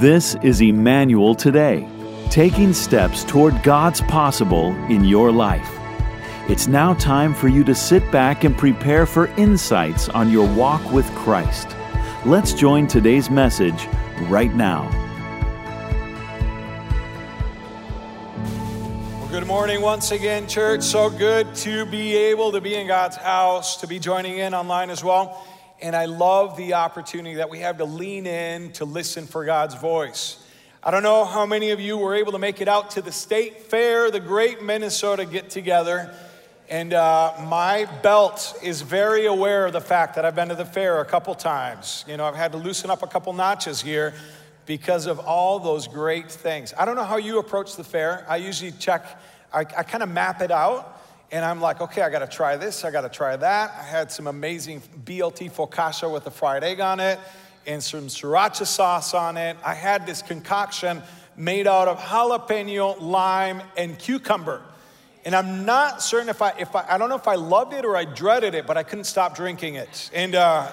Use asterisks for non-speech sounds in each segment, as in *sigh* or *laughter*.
This is Emmanuel Today, taking steps toward God's possible in your life. It's now time for you to sit back and prepare for insights on your walk with Christ. Let's join today's message right now. Well, good morning once again, church. So good to be able to be in God's house, to be joining in online as well. And I love the opportunity that we have to lean in to listen for God's voice. I don't know how many of you were able to make it out to the state fair, the great Minnesota get together. And uh, my belt is very aware of the fact that I've been to the fair a couple times. You know, I've had to loosen up a couple notches here because of all those great things. I don't know how you approach the fair. I usually check, I, I kind of map it out. And I'm like, okay, I gotta try this, I gotta try that. I had some amazing BLT focaccia with a fried egg on it and some sriracha sauce on it. I had this concoction made out of jalapeno, lime, and cucumber. And I'm not certain if I, if I, I don't know if I loved it or I dreaded it, but I couldn't stop drinking it. And uh,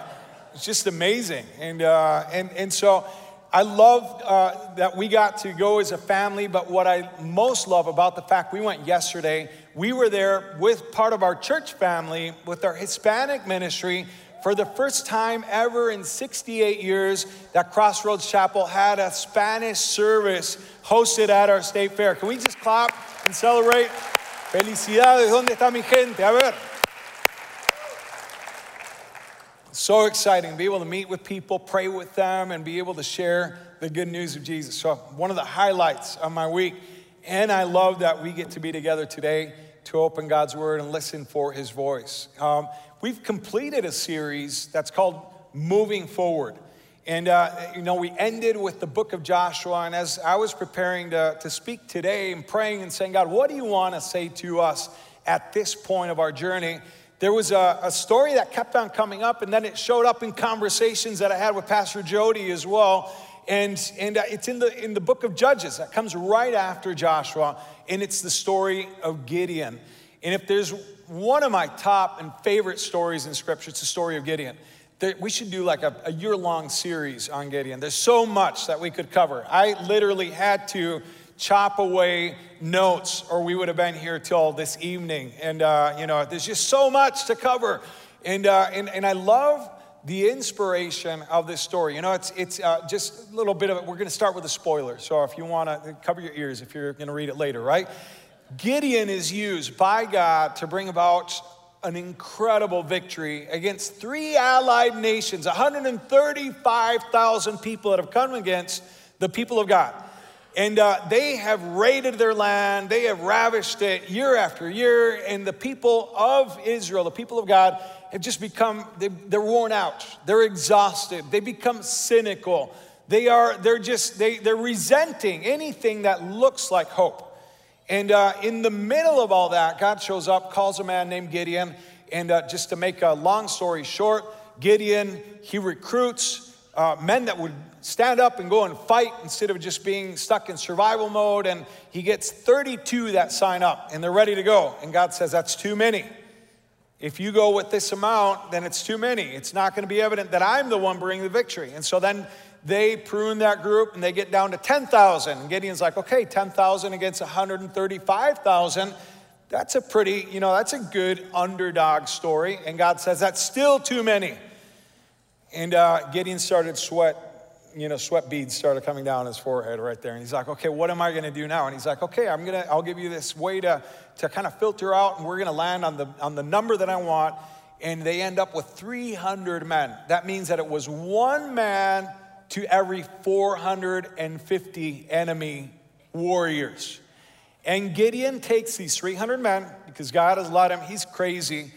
it's just amazing. And, uh, and, and so I love uh, that we got to go as a family, but what I most love about the fact we went yesterday, we were there with part of our church family, with our Hispanic ministry, for the first time ever in 68 years that Crossroads Chapel had a Spanish service hosted at our state fair. Can we just clap and celebrate? Felicidades, ¿dónde está mi gente? A ver. So exciting to be able to meet with people, pray with them, and be able to share the good news of Jesus. So, one of the highlights of my week. And I love that we get to be together today to open God's Word and listen for His voice. Um, we've completed a series that's called Moving Forward. And, uh, you know, we ended with the book of Joshua. And as I was preparing to, to speak today and praying and saying, God, what do you want to say to us at this point of our journey? There was a, a story that kept on coming up, and then it showed up in conversations that I had with Pastor Jody as well. And, and uh, it's in the, in the book of Judges that comes right after Joshua, and it's the story of Gideon. And if there's one of my top and favorite stories in Scripture, it's the story of Gideon. We should do like a, a year long series on Gideon. There's so much that we could cover. I literally had to chop away notes, or we would have been here till this evening. And, uh, you know, there's just so much to cover. And, uh, and, and I love the inspiration of this story. You know, it's, it's uh, just a little bit of it. We're going to start with a spoiler. So if you want to cover your ears if you're going to read it later, right? Gideon is used by God to bring about an incredible victory against three allied nations, 135,000 people that have come against the people of God. And uh, they have raided their land, they have ravished it year after year. And the people of Israel, the people of God, have just become, they, they're worn out, they're exhausted, they become cynical. They are, they're just, they, they're resenting anything that looks like hope. And uh, in the middle of all that, God shows up, calls a man named Gideon. And uh, just to make a long story short, Gideon, he recruits uh, men that would stand up and go and fight instead of just being stuck in survival mode. And he gets 32 that sign up and they're ready to go. And God says, That's too many. If you go with this amount, then it's too many. It's not going to be evident that I'm the one bringing the victory. And so then they prune that group and they get down to 10,000. And Gideon's like, okay, 10,000 against 135,000. That's a pretty, you know, that's a good underdog story. And God says, that's still too many. And uh, Gideon started sweat, you know, sweat beads started coming down his forehead right there. And he's like, okay, what am I going to do now? And he's like, okay, I'm going to, I'll give you this way to, to kind of filter out and we're going to land on the, on the number that I want. And they end up with 300 men. That means that it was one man to every 450 enemy warriors. And Gideon takes these 300 men because God has led him, he's crazy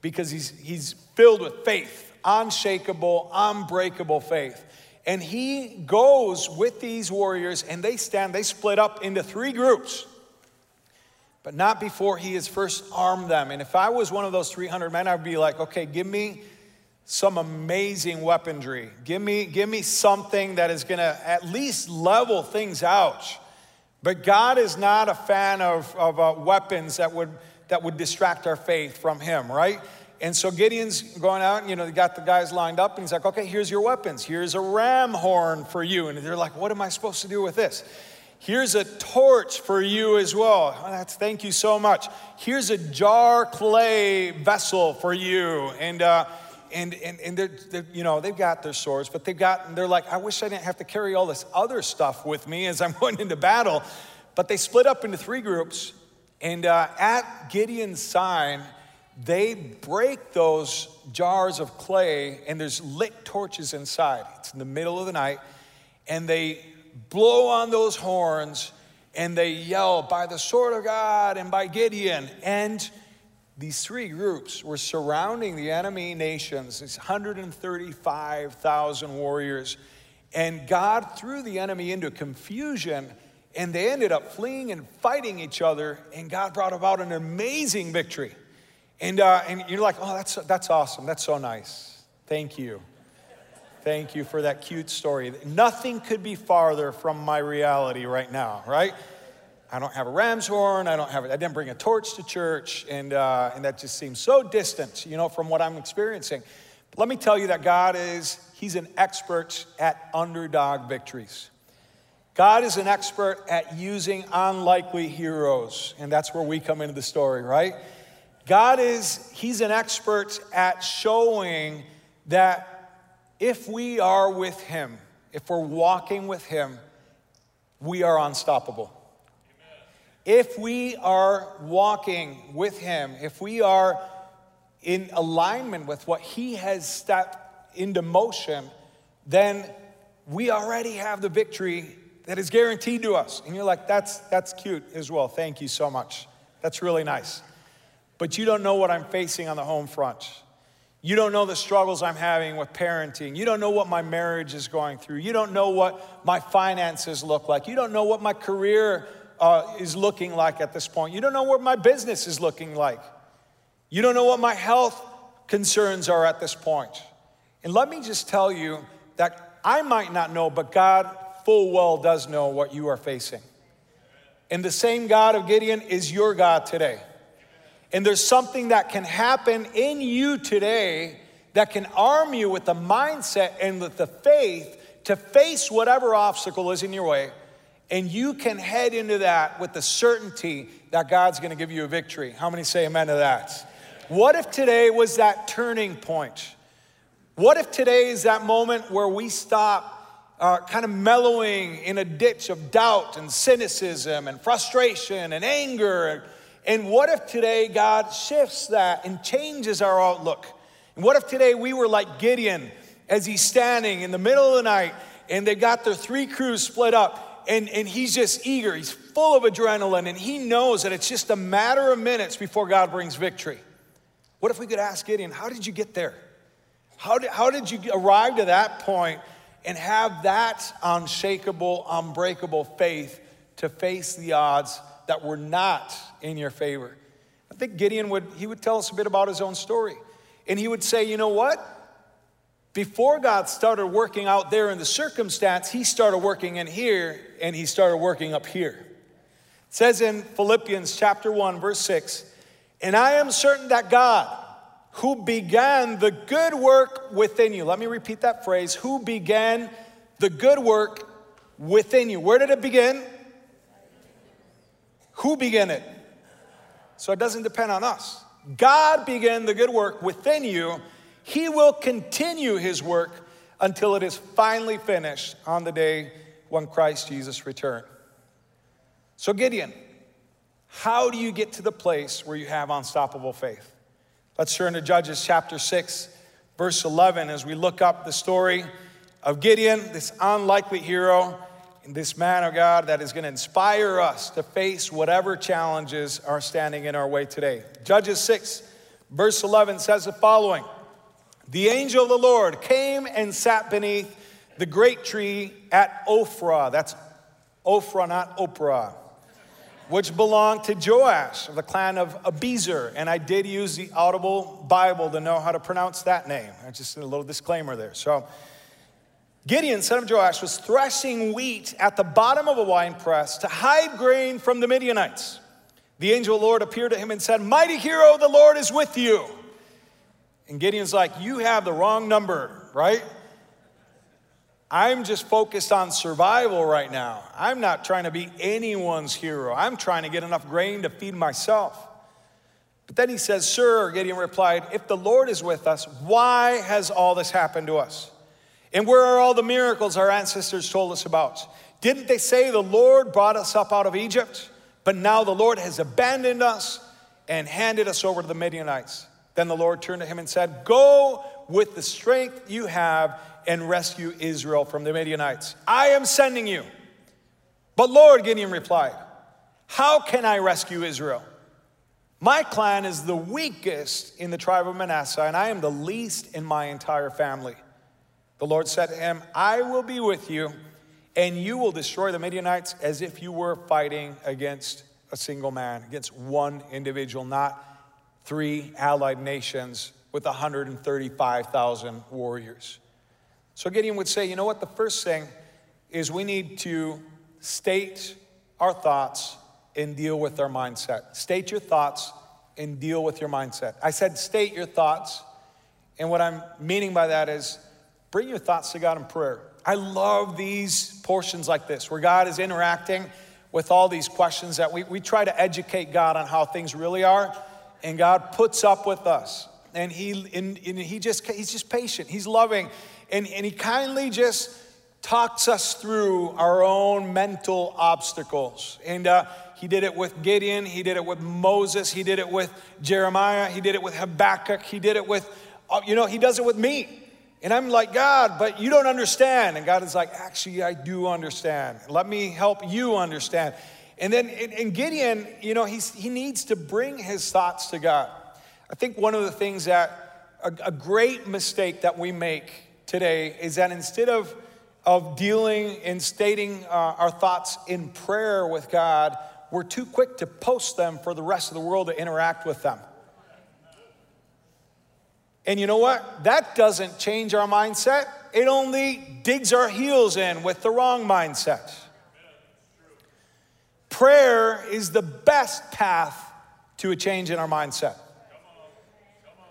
because he's, he's filled with faith unshakable, unbreakable faith. And he goes with these warriors and they stand, they split up into three groups, but not before he has first armed them. And if I was one of those 300 men, I'd be like, okay, give me some amazing weaponry. Give me, give me something that is gonna at least level things out. But God is not a fan of, of uh, weapons that would, that would distract our faith from him, right? And so Gideon's going out, and you know, they got the guys lined up, and he's like, okay, here's your weapons. Here's a ram horn for you. And they're like, what am I supposed to do with this? Here's a torch for you as well. Oh, that's thank you so much. Here's a jar clay vessel for you. And uh, and and, and they're, they're, you know they've got their swords, but they've got they're like, I wish I didn't have to carry all this other stuff with me as I'm *laughs* going into battle. But they split up into three groups, and uh, at Gideon's sign they break those jars of clay and there's lit torches inside. It's in the middle of the night, and they blow on those horns and they yell, By the sword of God and by Gideon. And these three groups were surrounding the enemy nations, these 135,000 warriors. And God threw the enemy into confusion, and they ended up fleeing and fighting each other, and God brought about an amazing victory. And, uh, and you're like, oh, that's, that's awesome. That's so nice. Thank you. Thank you for that cute story. Nothing could be farther from my reality right now, right? I don't have a ram's horn. I don't have. I didn't bring a torch to church, and uh, and that just seems so distant, you know, from what I'm experiencing. But let me tell you that God is. He's an expert at underdog victories. God is an expert at using unlikely heroes, and that's where we come into the story, right? God is, He's an expert at showing that if we are with Him, if we're walking with Him, we are unstoppable. If we are walking with Him, if we are in alignment with what He has stepped into motion, then we already have the victory that is guaranteed to us. And you're like, that's, that's cute as well. Thank you so much. That's really nice but you don't know what I'm facing on the home front. You don't know the struggles I'm having with parenting. You don't know what my marriage is going through. You don't know what my finances look like. You don't know what my career uh, is looking like at this point. You don't know what my business is looking like. You don't know what my health concerns are at this point. And let me just tell you that I might not know, but God full well does know what you are facing. And the same God of Gideon is your God today. And there's something that can happen in you today that can arm you with the mindset and with the faith to face whatever obstacle is in your way. And you can head into that with the certainty that God's to give you a victory. How many say amen to that? What if today was that turning point? What if today is that moment where we stop uh, kind of mellowing in a ditch of doubt and cynicism and frustration and anger? And what if today God shifts that and changes our outlook? And what if today we were like Gideon as he's standing in the middle of the night and they've got their three crews split up and, and he's just eager, he's full of adrenaline, and he knows that it's just a matter of minutes before God brings victory? What if we could ask Gideon, How did you get there? How did, how did you arrive to that point and have that unshakable, unbreakable faith to face the odds that were not in your favor. I think Gideon would, he would tell us a bit about his own story. And he would say, you know what? Before God started working out there in the circumstance, he started working in here and he started working up here. It says in Philippians chapter 1, verse 6, and I am certain that God, who began the good work within you, let me repeat that phrase, who began the good work within you. Where did it begin? Who began it? So it doesn't depend on us. God began the good work within you. He will continue his work until it is finally finished on the day when Christ Jesus returns. So, Gideon, how do you get to the place where you have unstoppable faith? Let's turn to Judges chapter 6, verse 11, as we look up the story of Gideon, this unlikely hero this man of God that is going to inspire us to face whatever challenges are standing in our way today. Judges 6, verse 11 says the following The angel of the Lord came and sat beneath the great tree at Ophrah. That's Ophrah, not Oprah, which belonged to Joash of the clan of Abiezer. And I did use the Audible Bible to know how to pronounce that name. I just a little disclaimer there. So, Gideon, son of Joash, was threshing wheat at the bottom of a wine press to hide grain from the Midianites. The angel of the Lord appeared to him and said, Mighty hero, the Lord is with you. And Gideon's like, You have the wrong number, right? I'm just focused on survival right now. I'm not trying to be anyone's hero. I'm trying to get enough grain to feed myself. But then he says, Sir, Gideon replied, If the Lord is with us, why has all this happened to us? And where are all the miracles our ancestors told us about? Didn't they say the Lord brought us up out of Egypt? But now the Lord has abandoned us and handed us over to the Midianites. Then the Lord turned to him and said, Go with the strength you have and rescue Israel from the Midianites. I am sending you. But Lord, Gideon replied, How can I rescue Israel? My clan is the weakest in the tribe of Manasseh, and I am the least in my entire family. The Lord said to him, I will be with you, and you will destroy the Midianites as if you were fighting against a single man, against one individual, not three allied nations with 135,000 warriors. So Gideon would say, you know what? The first thing is we need to state our thoughts and deal with our mindset. State your thoughts and deal with your mindset. I said, state your thoughts. And what I'm meaning by that is bring your thoughts to God in prayer. I love these portions like this where God is interacting with all these questions that we, we try to educate God on how things really are, and God puts up with us. And he, and, and he just, he's just patient. He's loving and, and he kindly just talks us through our own mental obstacles. And uh, he did it with Gideon, he did it with Moses, he did it with Jeremiah, he did it with Habakkuk, he did it with, uh, you know, he does it with me. And I'm like, God, but you don't understand. And God is like, actually, I do understand. Let me help you understand. And then in Gideon, you know, he's, he needs to bring his thoughts to God. I think one of the things that a, a great mistake that we make today is that instead of, of dealing and stating uh, our thoughts in prayer with God, we're too quick to post them for the rest of the world to interact with them. And you know what? That doesn't change our mindset. It only digs our heels in with the wrong mindset. Prayer is the best path to a change in our mindset.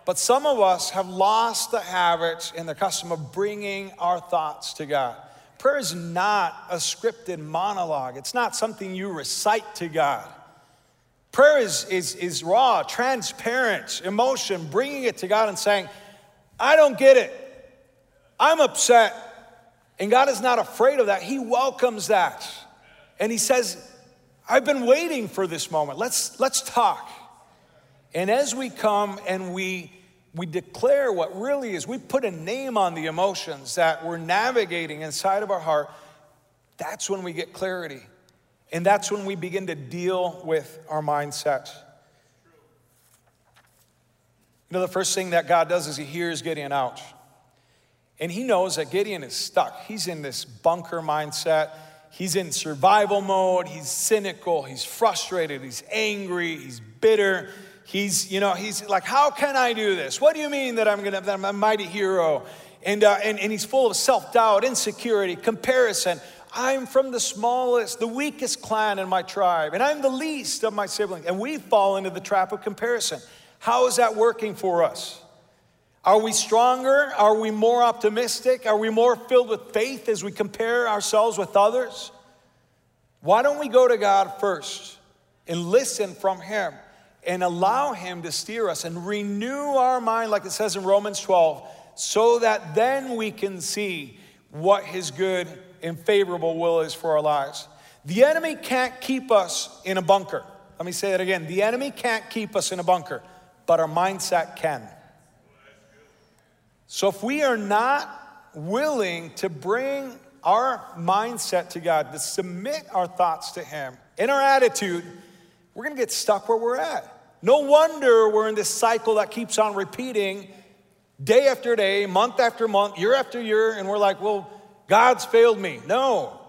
But some of us have lost the habit and the custom of bringing our thoughts to God. Prayer is not a scripted monologue, it's not something you recite to God. Prayer is, is, is raw, transparent, emotion, bringing it to God and saying, I don't get it. I'm upset. And God is not afraid of that. He welcomes that. And He says, I've been waiting for this moment. Let's, let's talk. And as we come and we we declare what really is, we put a name on the emotions that we're navigating inside of our heart, that's when we get clarity. And that's when we begin to deal with our mindset. You know, the first thing that God does is He hears Gideon out. And He knows that Gideon is stuck. He's in this bunker mindset. He's in survival mode. He's cynical. He's frustrated. He's angry. He's bitter. He's, you know, he's like, how can I do this? What do you mean that I'm gonna, that I'm a mighty hero? And, uh, and, and he's full of self doubt, insecurity, comparison. I'm from the smallest, the weakest clan in my tribe, and I'm the least of my siblings. And we fall into the trap of comparison. How is that working for us? Are we stronger? Are we more optimistic? Are we more filled with faith as we compare ourselves with others? Why don't we go to God first and listen from Him? and allow Him to steer us and renew our mind, like it says in Romans 12, so that then we can see what His good and favorable will is for our lives. The enemy can't keep us in a bunker. Let me say that again. The enemy can't keep us in a bunker, but our mindset can. So if we are not willing to bring our mindset to God, to submit our thoughts to Him in our attitude, we're going to get stuck where we're at. No wonder we're in this cycle that keeps on repeating day after day, month after month, year after year, and we're like, well, God's failed me. No.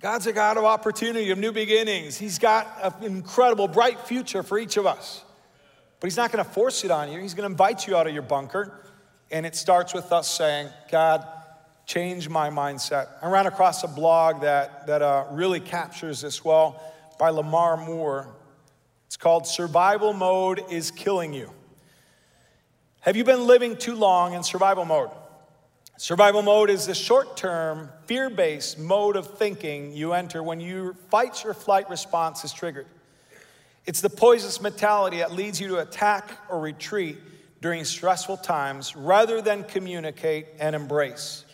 God's a God of opportunity, of new beginnings. He's got an incredible, bright future for each of us. But He's not going to force it on you, He's going to invite you out of your bunker. And it starts with us saying, God, change my mindset. I ran across a blog that, that uh, really captures this well by Lamar Moore. It's called Survival Mode is Killing You. Have you been living too long in survival mode? Survival mode is the short term, fear based mode of thinking you enter when your fight or flight response is triggered. It's the poisonous mentality that leads you to attack or retreat during stressful times rather than communicate and embrace.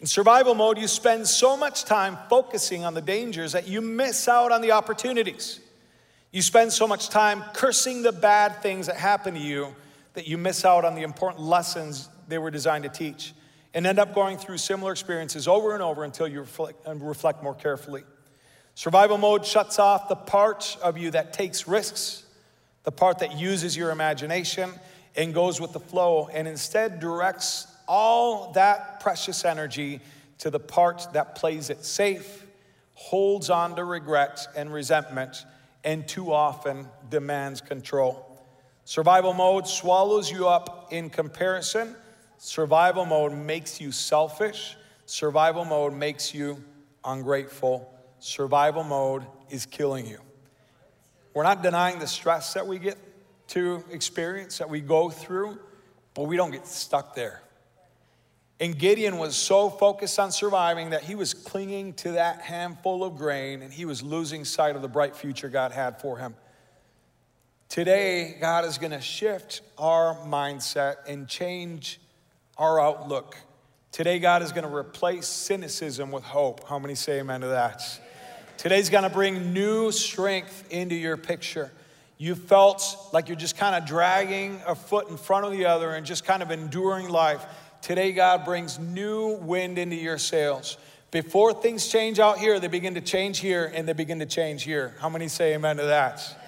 In survival mode, you spend so much time focusing on the dangers that you miss out on the opportunities. You spend so much time cursing the bad things that happen to you that you miss out on the important lessons they were designed to teach and end up going through similar experiences over and over until you reflect, reflect more carefully. Survival mode shuts off the part of you that takes risks, the part that uses your imagination and goes with the flow, and instead directs all that precious energy to the part that plays it safe, holds on to regret and resentment, and too often demands control. Survival mode swallows you up in comparison. Survival mode makes you selfish. Survival mode makes you ungrateful. Survival mode is killing you. We're not denying the stress that we get to experience, that we go through, but we don't get stuck there. And Gideon was so focused on surviving that he was clinging to that handful of grain and he was losing sight of the bright future God had for him. Today, God is going to shift our mindset and change our outlook. Today, God is going to replace cynicism with hope. How many say amen to that? Today's going to bring new strength into your picture. You felt like you're just kind of dragging a foot in front of the other and just kind of enduring life. Today, God brings new wind into your sails. Before things change out here, they begin to change here and they begin to change here. How many say amen to that?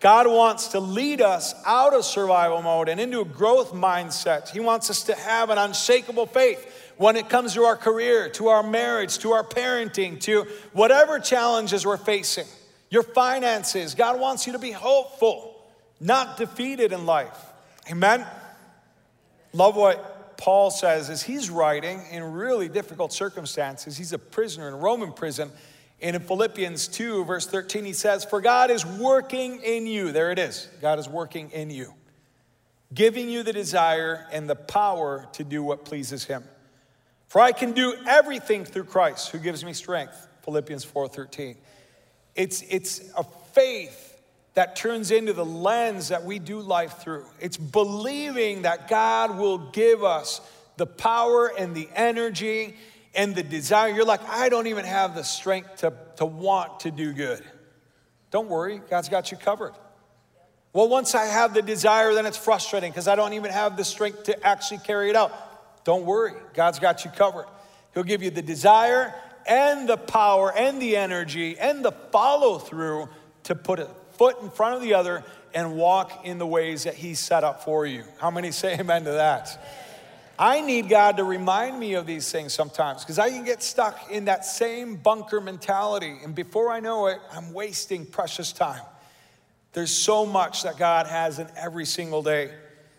God wants to lead us out of survival mode and into a growth mindset. He wants us to have an unshakable faith when it comes to our career, to our marriage, to our parenting, to whatever challenges we're facing. Your finances, God wants you to be hopeful, not defeated in life. Amen. Love what Paul says as he's writing in really difficult circumstances. He's a prisoner in Roman prison. And in Philippians 2, verse 13, he says, For God is working in you. There it is. God is working in you, giving you the desire and the power to do what pleases him. For I can do everything through Christ who gives me strength. Philippians 4:13. It's, it's a faith that turns into the lens that we do life through. It's believing that God will give us the power and the energy and the desire. You're like, I don't even have the strength to, to want to do good. Don't worry, God's got you covered. Well, once I have the desire, then it's frustrating because I don't even have the strength to actually carry it out. Don't worry, God's got you covered. He'll give you the desire and the power and the energy and the follow through to put a foot in front of the other and walk in the ways that He set up for you. How many say amen to that? I need God to remind me of these things sometimes because I can get stuck in that same bunker mentality. And before I know it, I'm wasting precious time. There's so much that God has in every single day.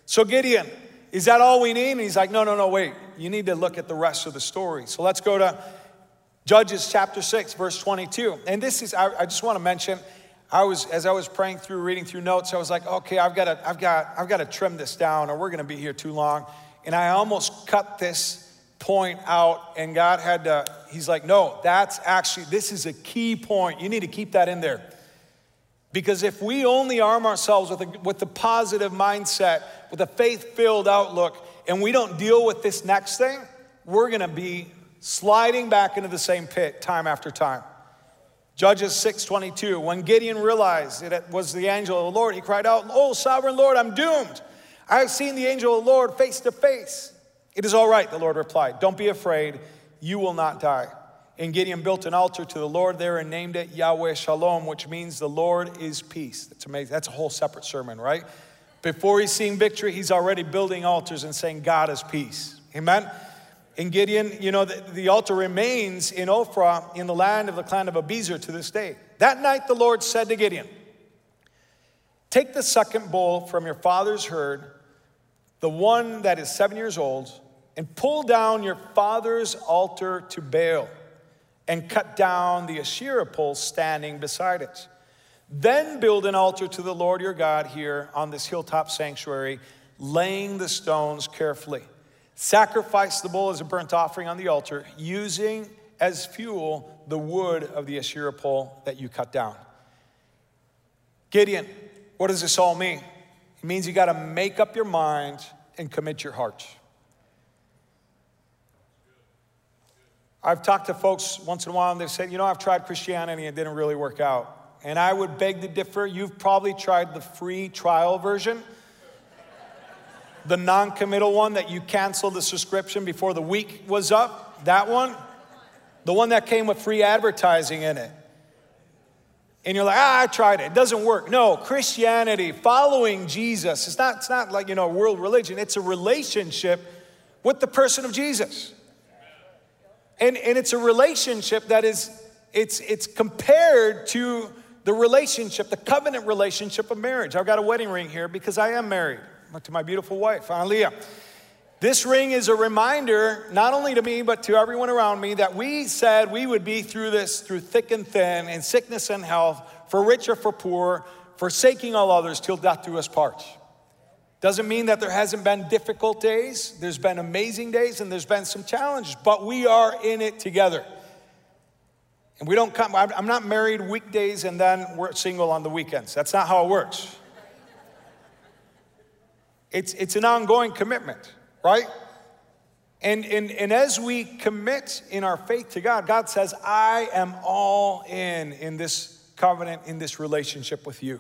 So, Gideon, is that all we need? And he's like, no, no, no, wait. You need to look at the rest of the story. So let's go to Judges chapter 6, verse 22. And this is, I, I just want to mention, I was, as I was praying through, reading through notes, I was like, okay, I've got to, I've got, I've got to trim this down, or we're going to be here too long. And I almost cut this point out, and God had to. He's like, no, that's actually this is a key point. You need to keep that in there, because if we only arm ourselves with a, with the positive mindset, with a faith-filled outlook, and we don't deal with this next thing, we're to be sliding back into the same pit time after time. Judges 6:22 When Gideon realized it was the angel of the Lord he cried out oh sovereign Lord I'm doomed I have seen the angel of the Lord face to face It is all right the Lord replied. Don't be afraid. You will not die. And Gideon built an altar to the Lord there and named it Yahweh Shalom which means the Lord is peace. That's amazing. That's a whole separate sermon right? Before he's seeing victory he's already building altars and saying God is peace. Amen? In Gideon, you know, the, the, altar remains in Ophrah in the land of the clan of Abiezer to this day. That night the Lord said to Gideon, Take the second bull from your father's herd, the one that is seven years old, and pull down your father's altar to Baal, and cut down the Asherah pole standing beside it. Then build an altar to the Lord your God here on this hilltop sanctuary laying the stones carefully. Sacrifice the bull as a burnt offering on the altar, using as fuel the wood of the Asherah pole that you cut down. Gideon, what does this all mean? It means you got to make up your mind and commit your heart. I've talked to folks once in a while and they've said, you know, I've tried Christianity and it didn't really work out. And I would beg to differ. You've probably tried the free trial version, the non committal one that you canceled the subscription before the week was up. That one, the one that came with free advertising in it. And you're like, ah, I tried it. It doesn't work. No, Christianity, following Jesus, it's not, it's not like, you know, a world religion. It's a relationship with the person of Jesus. And, and it's a relationship that is, it's, it's compared to the relationship, the covenant relationship of marriage. I've got a wedding ring here because I am married to my beautiful wife, Analia. This ring is a reminder, not only to me, but to everyone around me, that we said we would be through this, through thick and thin, in sickness and health, for rich or for poor, forsaking all others till death do us part. Doesn't mean that there hasn't been difficult days. There's been amazing days and there's been some challenges, but we are in it together. And we don't come, I'm not married weekdays and then we're single on the weekends. That's not how it works. It's, it's an ongoing commitment right? And, and, and as we commit in our faith to God, God says, I am all in in this covenant, in this relationship with you.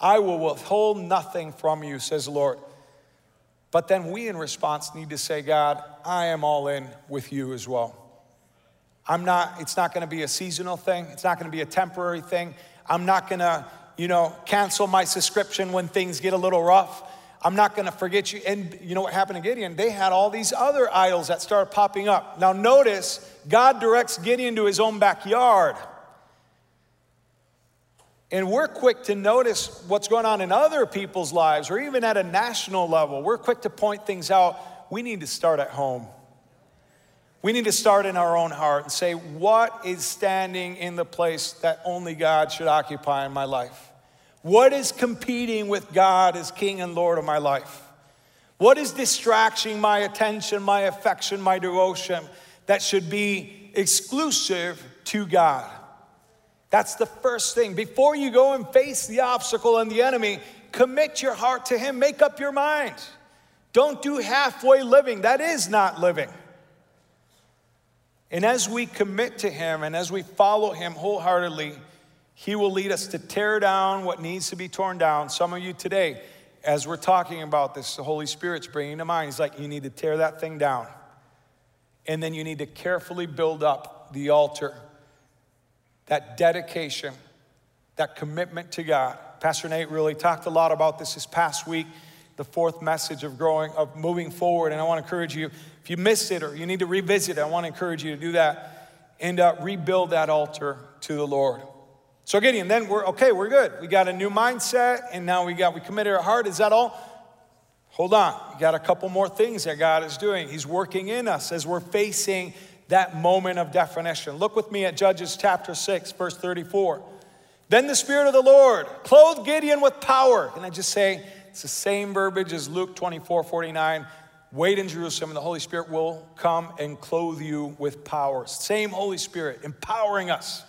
I will withhold nothing from you, says the Lord. But then we, in response, need to say, God, I am all in with you as well. I'm not, it's not gonna be a seasonal thing, it's not gonna be a temporary thing. I'm not gonna, you know, cancel my subscription when things get a little rough. I'm not going to forget you. And you know what happened to Gideon? They had all these other idols that started popping up. Now, notice God directs Gideon to his own backyard. And we're quick to notice what's going on in other people's lives or even at a national level. We're quick to point things out. We need to start at home. We need to start in our own heart and say, what is standing in the place that only God should occupy in my life? What is competing with God as King and Lord of my life? What is distracting my attention, my affection, my devotion that should be exclusive to God? That's the first thing. Before you go and face the obstacle and the enemy, commit your heart to Him. Make up your mind. Don't do halfway living. That is not living. And as we commit to Him and as we follow Him wholeheartedly, he will lead us to tear down what needs to be torn down. Some of you today, as we're talking about this, the Holy Spirit's bringing to mind. He's like, you need to tear that thing down. And then you need to carefully build up the altar, that dedication, that commitment to God. Pastor Nate really talked a lot about this this past week, the fourth message of growing, of moving forward. And I want to encourage you, if you missed it or you need to revisit it, I want to encourage you to do that and uh, rebuild that altar to the Lord. So Gideon, then we're okay, we're good. We got a new mindset, and now we got we committed our heart. Is that all? Hold on. We got a couple more things that God is doing. He's working in us as we're facing that moment of definition. Look with me at Judges chapter 6, verse 34. Then the Spirit of the Lord clothed Gideon with power. Can I just say, it's the same verbiage as Luke 24, 49. Wait in Jerusalem, and the Holy Spirit will come and clothe you with power. Same Holy Spirit empowering us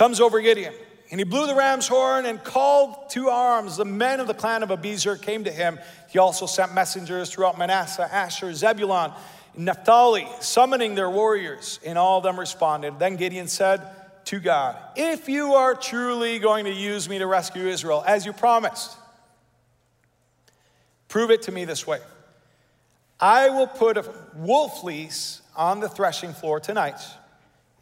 comes over Gideon. And he blew the ram's horn and called to arms. The men of the clan of Abiezer came to him. He also sent messengers throughout Manasseh, Asher, Zebulun, and Naphtali, summoning their warriors. And all of them responded. Then Gideon said to God, If you are truly going to use me to rescue Israel, as you promised, prove it to me this way. I will put a wool fleece on the threshing floor tonight.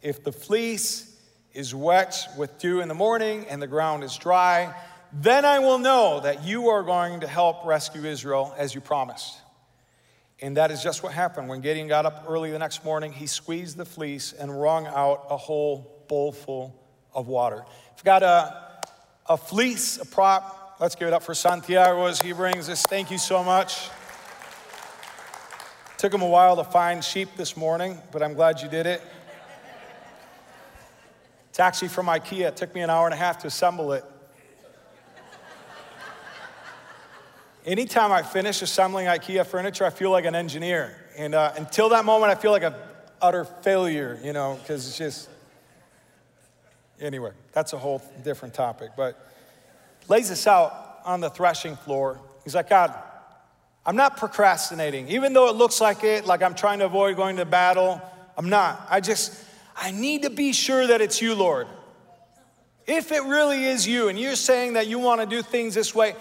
If the fleece is wet with dew in the morning and the ground is dry, then I will know that you are going to help rescue Israel as you promised. And that is just what happened. When Gideon got up early the next morning, he squeezed the fleece and wrung out a whole bowlful of water. I've got a, a fleece, a prop. Let's give it up for Santiago as he brings this. Thank you so much. Took him a while to find sheep this morning, but I'm glad you did it. It's actually from IKEA. It took me an hour and a half to assemble it. anytime I finish assembling IKEA furniture, I feel like an engineer. And uh, until that moment, I feel like an utter failure, you know, because it's just. Anyway, that's a whole different topic. But lays this out on the threshing floor. He's like, God, I'm not procrastinating. Even though it looks like it, like I'm trying to avoid going to battle, I'm not. I just, I need to be sure that it's you, Lord. If it really is you and you're saying that you want to do things this way,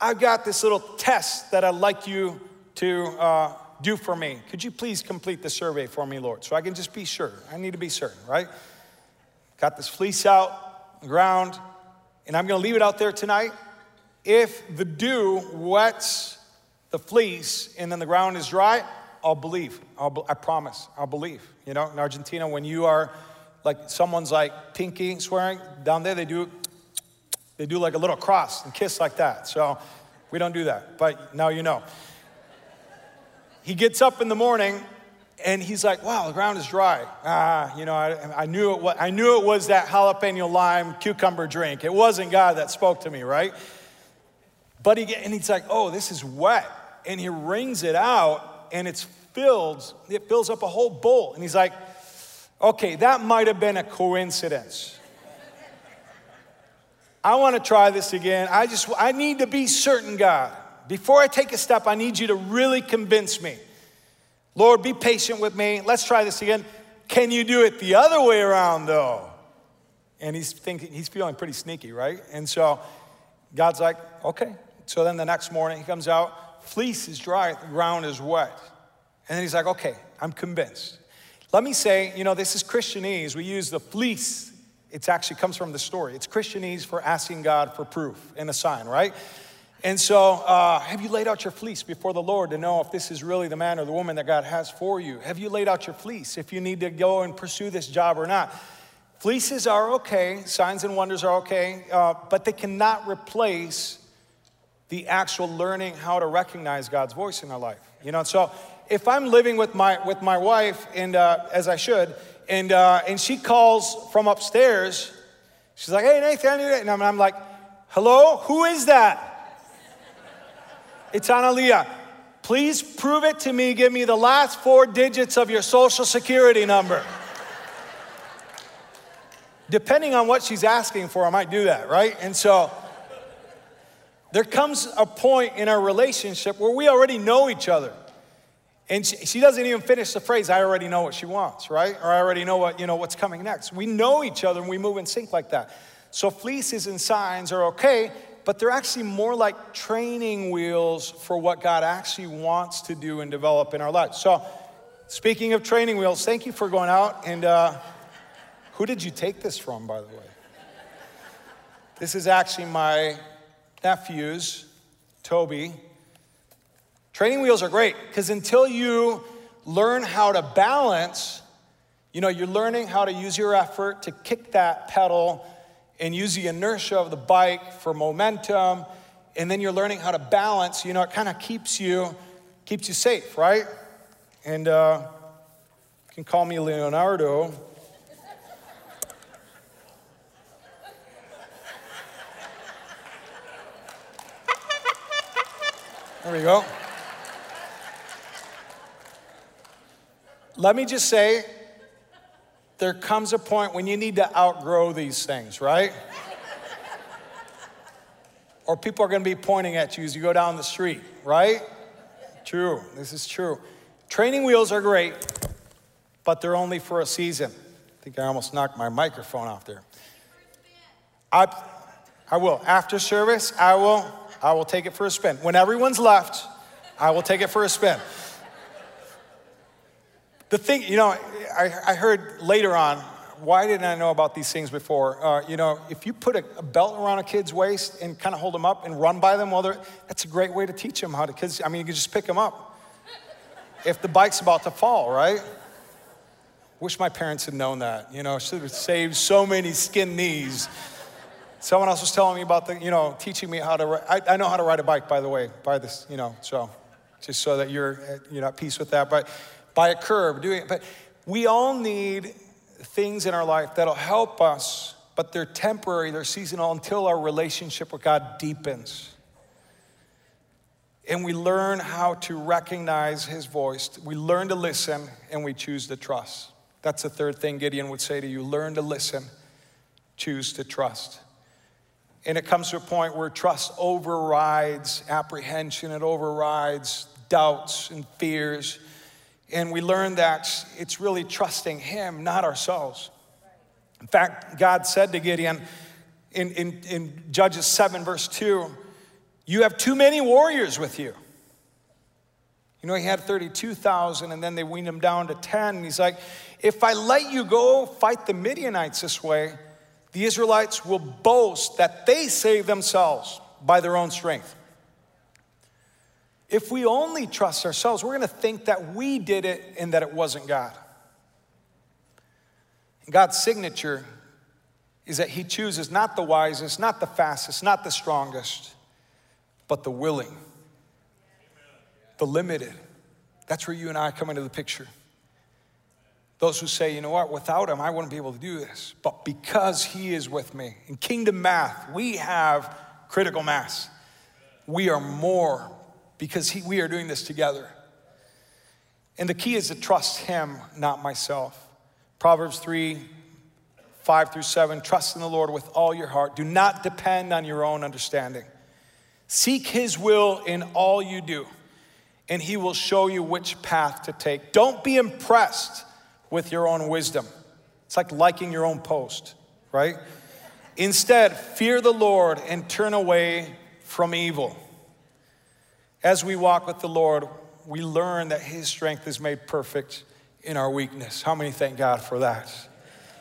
I've got this little test that I'd like you to uh, do for me. Could you please complete the survey for me, Lord, so I can just be sure? I need to be certain, right? Got this fleece out, ground, and I'm going to leave it out there tonight. If the dew wets the fleece and then the ground is dry, I'll believe. I'll, I promise. I'll believe. You know, in Argentina, when you are like someone's like pinky swearing down there, they do they do like a little cross and kiss like that. So we don't do that, but now you know. He gets up in the morning and he's like, wow, the ground is dry. Ah, you know, I, I, knew it was, I knew it was that jalapeno lime cucumber drink. It wasn't God that spoke to me, right? But he, and he's like, oh, this is wet. And he wrings it out and it's filled, it fills up a whole bowl. And he's like, okay, that might have been a coincidence. I want to try this again. I just, I need to be certain, God. Before I take a step, I need you to really convince me. Lord, be patient with me. Let's try this again. Can you do it the other way around, though? And he's thinking, he's feeling pretty sneaky, right? And so God's like, okay. So then the next morning he comes out, fleece is dry, the ground is wet. And then he's like, okay, I'm convinced. Let me say, you know, this is Christianese. We use the fleece it actually comes from the story. It's Christianese for asking God for proof and a sign, right? And so, uh, have you laid out your fleece before the Lord to know if this is really the man or the woman that God has for you? Have you laid out your fleece if you need to go and pursue this job or not? Fleeces are okay, signs and wonders are okay, uh, but they cannot replace the actual learning how to recognize God's voice in our life. You know, so if I'm living with my with my wife, and uh, as I should, and, uh, and she calls from upstairs. She's like, hey, Nathan, and I'm, I'm like, hello, who is that? It's Analia. Please prove it to me. Give me the last four digits of your social security number. Depending on what she's asking for, I might do that, right? And so there comes a point in our relationship where we already know each other. And she, she, doesn't even finish the phrase, I already know what she wants, right? Or I already know what, you know, what's coming next. We know each other and we move in sync like that. So fleeces and signs are okay, but they're actually more like training wheels for what God actually wants to do and develop in our lives. So speaking of training wheels, thank you for going out. And uh, who did you take this from, by the way? This is actually my nephew's, Toby. Training wheels are great because until you learn how to balance, you know, you're learning how to use your effort to kick that pedal and use the inertia of the bike for momentum. And then you're learning how to balance, you know, it kind of keeps you, keeps you safe, right? And uh, you can call me Leonardo. There we go. Let me just say, there comes a point when you need to outgrow these things, right? or people are going to be pointing at you as you go down the street, right? True, this is true. Training wheels are great, but they're only for a season. I think I almost knocked my microphone off there. I, I will. After service, I will, I will take it for a spin. When everyone's left, I will take it for a spin. The thing, you know, I, I heard later on, why didn't I know about these things before? Uh, you know, if you put a, a, belt around a kid's waist and kind of hold them up and run by them while they're, that's a great way to teach them how to, because, I mean, you can just pick them up if the bike's about to fall, right? Wish my parents had known that. You know, should have saved so many skin knees. Someone else was telling me about the, you know, teaching me how to, I, I know how to ride a bike, by the way, by this, you know, so just so that you're, you're at peace with that. But by a curb, doing it. But we all need things in our life that'll help us, but they're temporary, they're seasonal until our relationship with God deepens. and we learn how to recognize his voice. We learn to listen and we choose to trust. That's the third thing Gideon would say to you learn to listen, choose to trust. And it comes to a point where trust overrides apprehension, it overrides doubts and fears. And we learn that it's really trusting Him, not ourselves. In fact, God said to Gideon in, in, in Judges 7, verse 2, You have too many warriors with you. You know, he had 32,000 and then they weaned him down to 10. And he's like, If I let you go fight the Midianites this way, the Israelites will boast that they saved themselves by their own strength. If we only trust ourselves, we're going to think that we did it and that it wasn't God. God's signature is that He chooses not the wisest, not the fastest, not the strongest, but the willing, the limited. That's where you and I come into the picture. Those who say, you know what, without him, I wouldn't be able to do this. But because he is with me, in kingdom math, we have critical mass. We are more because he, we are doing this together. And the key is to trust him, not myself. Proverbs 3 5 through 7 trust in the Lord with all your heart. Do not depend on your own understanding. Seek his will in all you do, and he will show you which path to take. Don't be impressed with your own wisdom. It's like liking your own post, right? Instead, fear the Lord and turn away from evil. As we walk with the Lord, we learn that His strength is made perfect in our weakness. How many thank God for that?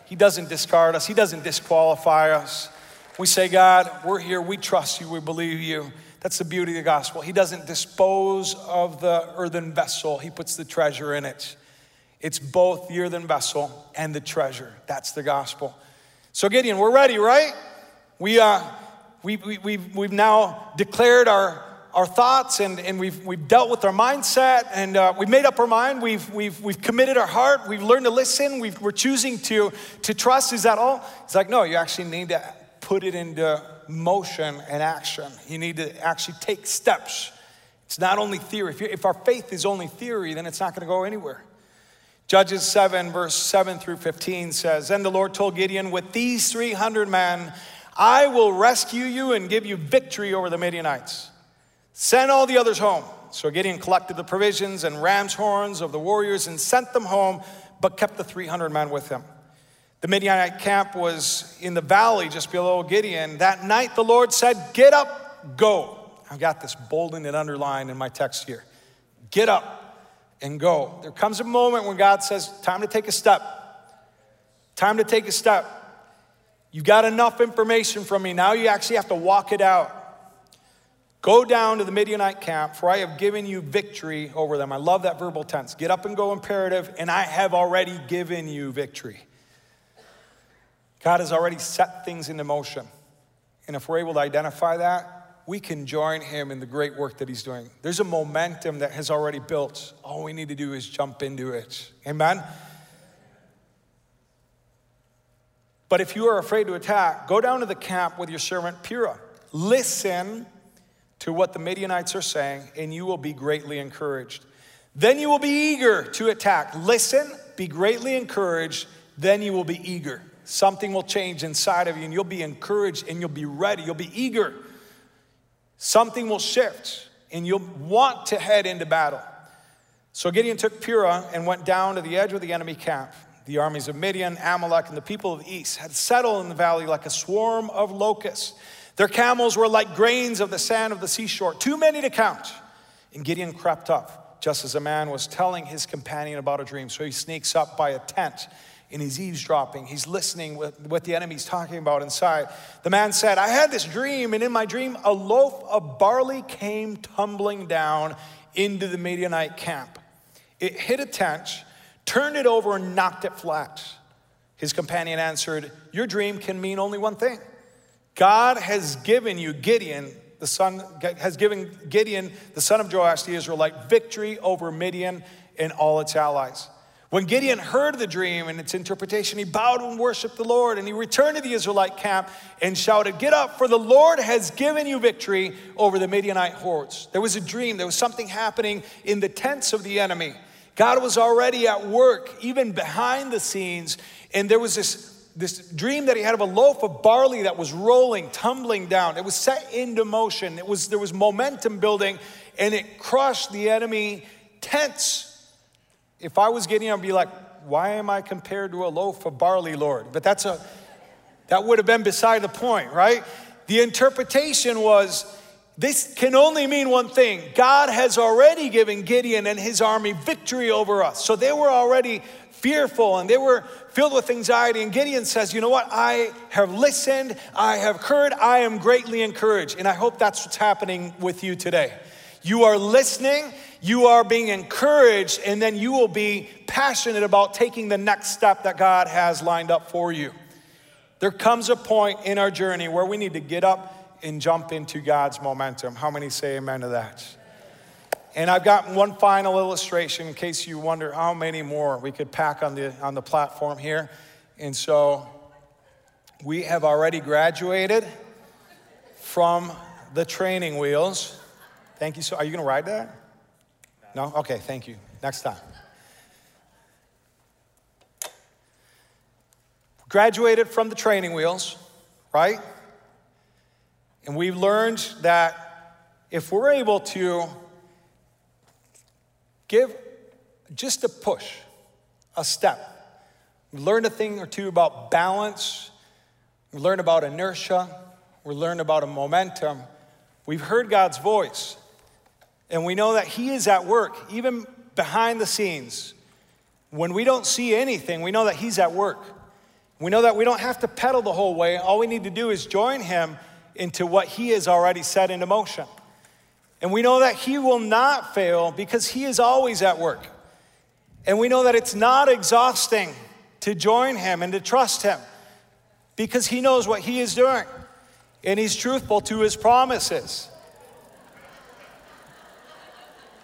He doesn't discard us, He doesn't disqualify us. We say, God, we're here, we trust you, we believe you. That's the beauty of the gospel. He doesn't dispose of the earthen vessel, He puts the treasure in it. It's both the earthen vessel and the treasure. That's the gospel. So, Gideon, we're ready, right? We, uh, we, we, we've, we've now declared our, our thoughts and, and we've, we've dealt with our mindset and uh, we've made up our mind. We've, we've, we've committed our heart. We've learned to listen. we are choosing to, to trust. Is that all? It's like, no, you actually need to put it into motion and action. You need to actually take steps. It's not only theory. If, if our faith is only theory, then it's not going to go anywhere. Judges 7, verse 7 through 15 says, Then the Lord told Gideon, With these 300 men, I will rescue you and give you victory over the Midianites. Send all the others home. So Gideon collected the provisions and ram's horns of the warriors and sent them home, but kept the 300 men with him. The Midianite camp was in the valley just below Gideon. That night the Lord said, Get up, go. I've got this bolded and underlined in my text here. Get up and go. There comes a moment when God says, Time to take a step. Time to take a step. You've got enough information from me. Now you actually have to walk it out. Go down to the Midianite camp, for I have given you victory over them. I love that verbal tense. Get up and go imperative, and I have already given you victory. God has already set things into motion. And if we're able to identify that, we can join him in the great work that he's doing. There's a momentum that has already built. All we need to do is jump into it. Amen? But if you are afraid to attack, go down to the camp with your servant Purah. Listen to what the Midianites are saying, and you will be greatly encouraged. Then you will be eager to attack. Listen, be greatly encouraged, then you will be eager. Something will change inside of you, and you'll be encouraged and you'll be ready. You'll be eager something will shift and you'll want to head into battle. So Gideon took Purah and went down to the edge of the enemy camp. The armies of Midian, Amalek, and the people of the east had settled in the valley like a swarm of locusts. Their camels were like grains of the sand of the seashore, too many to count. And Gideon crept up, just as a man was telling his companion about a dream. So he sneaks up by a tent and he's eavesdropping. He's listening with what the enemy's talking about inside. The man said, I had this dream, and in my dream, a loaf of barley came tumbling down into the Midianite camp. It hit a tent, turned it over, and knocked it flat. His companion answered, Your dream can mean only one thing. God has given you Gideon, the son, has given Gideon, the son of Joash, the Israelite, victory over Midian and all its allies. When Gideon heard the dream and its interpretation, he bowed and worshiped the Lord, and he returned to the Israelite camp and shouted, Get up, for the Lord has given you victory over the Midianite hordes. There was a dream, there was something happening in the tents of the enemy. God was already at work, even behind the scenes, and there was this this dream that he had of a loaf of barley that was rolling, tumbling down. It was set into motion. It was, there was momentum building, and it crushed the enemy tents. If I was Gideon, I'd be like, why am I compared to a loaf of barley, Lord? But that's a, that would have been beside the point, right? The interpretation was this can only mean one thing God has already given Gideon and his army victory over us. So they were already fearful and they were filled with anxiety. And Gideon says, You know what? I have listened, I have heard, I am greatly encouraged. And I hope that's what's happening with you today. You are listening, you are being encouraged, and then you will be passionate about taking the next step that God has lined up for you. There comes a point in our journey where we need to get up and jump into God's momentum. How many say amen to that? And I've got one final illustration in case you wonder how many more we could pack on the, on the platform here. And so we have already graduated from the training wheels. Thank you. So, are you going to ride that? No? Okay, thank you. Next time. Graduated from the training wheels, right? And we've learned that if we're able to Give just a push, a step. We learn a thing or two about balance. We learn about inertia. We learn about a momentum. We've heard God's voice. And we know that He is at work, even behind the scenes. When we don't see anything, we know that He's at work. We know that we don't have to pedal the whole way. All we need to do is join Him into what He has already set into motion. And we know that He will not fail because He is always at work. And we know that it's not exhausting to join Him and to trust Him because He knows what He is doing and He's truthful to His promises.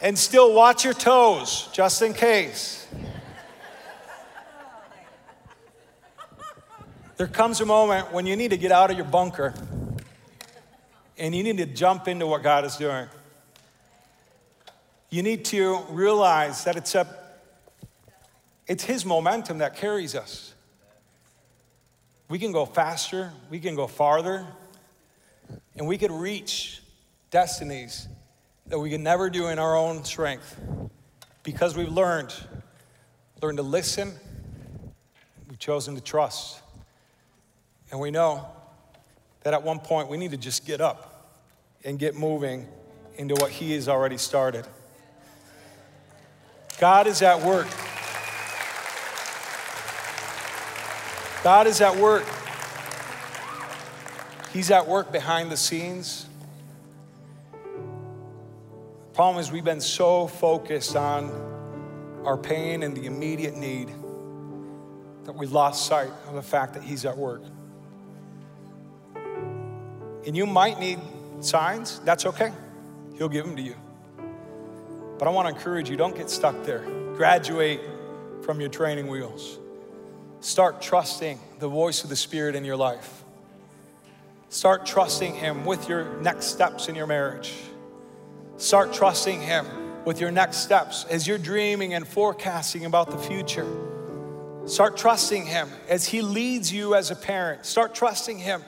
And still watch your toes just in case. There comes a moment when you need to get out of your bunker and you need to jump into what God is doing. You need to realize that it's, a, it's His momentum that carries us. We can go faster, we can go farther, and we can reach destinies that we can never do in our own strength because we've learned learned to listen we've chosen to trust and we know that at one point we need to just get up and get moving into what he has already started God is at work. God is at work. He's at work behind the scenes. Problem is, we've been so focused on our pain and the immediate need that we lost sight of the fact that He's at work. And you might need signs, that's okay. He'll give them to you. But I want to encourage you don't get stuck there. Graduate from your training wheels. Start trusting the voice of the Spirit in your life. Start trusting Him with your next steps in your marriage. Start trusting Him with your next steps as you're dreaming and forecasting about the future. Start trusting Him as He leads you as a parent. Start trusting Him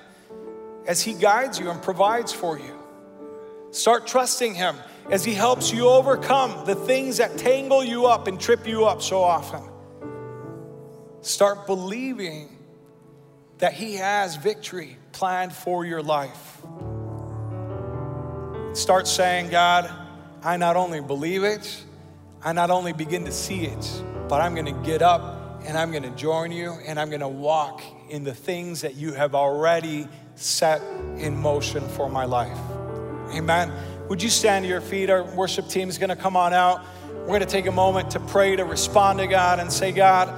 as He guides you and provides for you. Start trusting Him as He helps you overcome the things that tangle you up and trip you up so often. Start believing that He has victory planned for your life. Start saying, God, I not only believe it, I not only begin to see it, but I'm going to get up and I'm going to join you and I'm going to walk in the things that you have already set in motion for my life. Amen. Would you stand to your feet? Our worship team is going to come on out. We're going to take a moment to pray, to respond to God and say, God,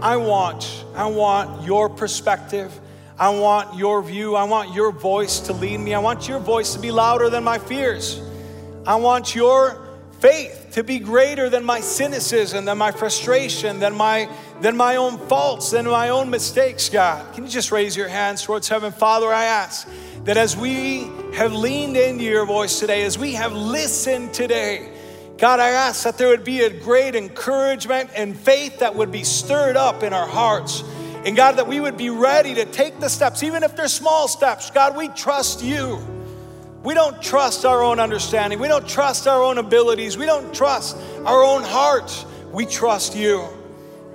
I want, I want your perspective. I want your view. I want your voice to lead me. I want your voice to be louder than my fears. I want your faith to be greater than my cynicism, than my frustration, than my, than my own faults, than my own mistakes, God. Can you just raise your hands towards heaven? Father, I ask that as we have leaned into your voice today, as we have listened today, God, I ask that there would be a great encouragement and faith that would be stirred up in our hearts. And God, that we would be ready to take the steps, even if they're small steps. God, we trust you. We don't trust our own understanding. We don't trust our own abilities. We don't trust our own hearts. We trust you.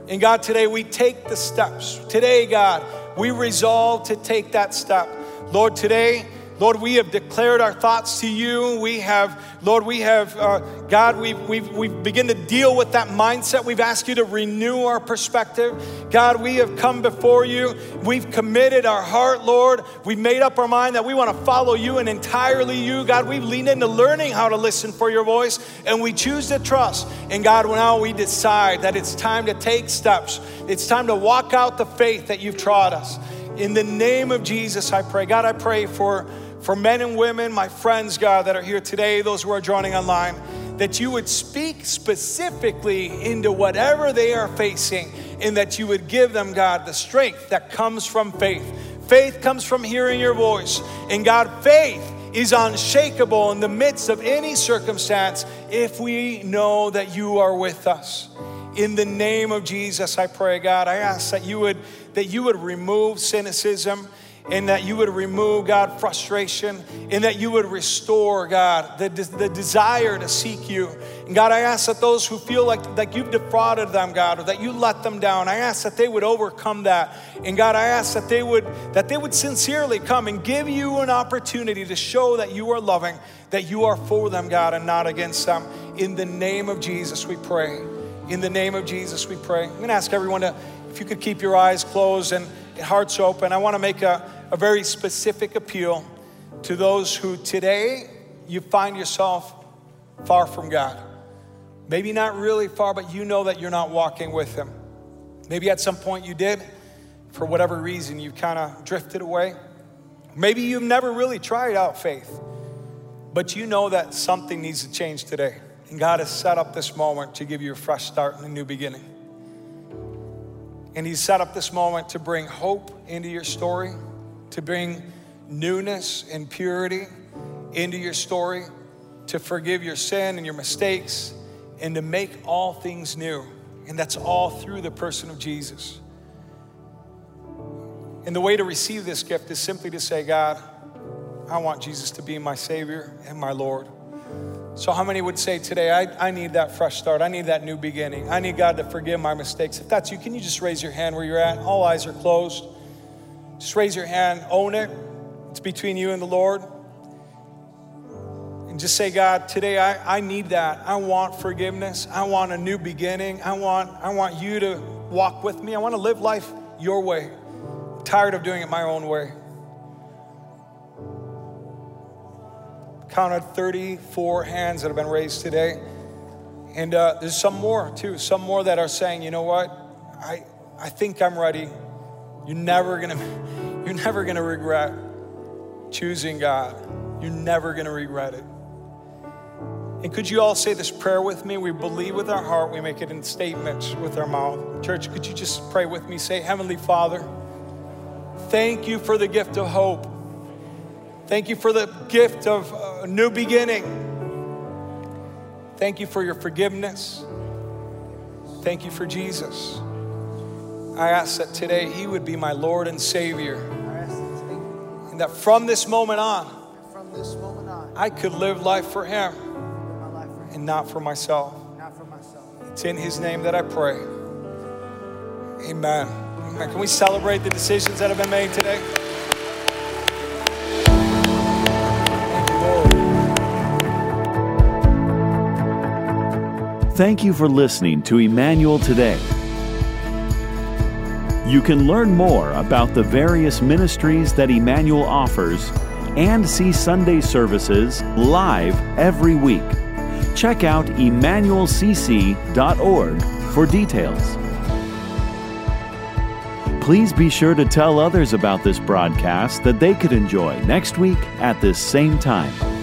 And God, today we take the steps. Today, God, we resolve to take that step. Lord, today, Lord, we have declared our thoughts to you. We have, Lord, we have, uh, God, we've, we've, we've begun to deal with that mindset. We've asked you to renew our perspective. God, we have come before you. We've committed our heart, Lord. We've made up our mind that we want to follow you and entirely you. God, we've leaned into learning how to listen for your voice and we choose to trust. And God, now we decide that it's time to take steps. It's time to walk out the faith that you've taught us. In the name of Jesus, I pray. God, I pray for for men and women, my friends, God, that are here today, those who are joining online, that you would speak specifically into whatever they are facing, and that you would give them, God, the strength that comes from faith. Faith comes from hearing your voice. And God, faith is unshakable in the midst of any circumstance if we know that you are with us. In the name of Jesus, I pray, God, I ask that you would that you would remove cynicism and that you would remove, God, frustration, in that you would restore, God, the, the desire to seek you. And God, I ask that those who feel like, like you've defrauded them, God, or that you let them down, I ask that they would overcome that. And God, I ask that they would that they would sincerely come and give you an opportunity to show that you are loving, that you are for them, God, and not against them. In the name of Jesus, we pray. In the name of Jesus, we pray. I'm to ask everyone to, if you could keep your eyes closed and hearts open. I want to make a a very specific appeal to those who today you find yourself far from God. Maybe not really far, but you know that you're not walking with Him. Maybe at some point you did. For whatever reason, you kind of drifted away. Maybe you've never really tried out faith, but you know that something needs to change today. And God has set up this moment to give you a fresh start and a new beginning. And He's set up this moment to bring hope into your story to bring newness and purity into your story, to forgive your sin and your mistakes, and to make all things new. And that's all through the person of Jesus. And the way to receive this gift is simply to say, God, I want Jesus to be my Savior and my Lord. So, how many would say today, I, I need that fresh start? I need that new beginning. I need God to forgive my mistakes. If that's you, can you just raise your hand where you're at? All eyes are closed. Just raise your hand, own it. It's between you and the Lord. And just say, God, today I, I need that. I want forgiveness. I want a new beginning. I want, I want you to walk with me. I want to live life your way. I'm tired of doing it my own way. Counted 34 hands that have been raised today. And uh, there's some more too, some more that are saying, you know what? I, I think I'm ready. You're never gonna, you're never gonna regret choosing God. You're never gonna regret it. And could you all say this prayer with me? We believe with our heart, we make it in statements with our mouth. Church, could you just pray with me? Say, Heavenly Father, thank you for the gift of hope. Thank you for the gift of a new beginning. Thank you for your forgiveness. Thank you for Jesus. I ask that today He would be my Lord and Savior. And that from this moment on, from this moment on, I could live life for Him and not for myself. Not for myself. It's in His name that I pray. Amen. Amen. Can we celebrate the decisions that have been made today? Thank you for listening to Emmanuel Today. You can learn more about the various ministries that Emmanuel offers and see Sunday services live every week. Check out emmanuelcc.org for details. Please be sure to tell others about this broadcast that they could enjoy next week at this same time.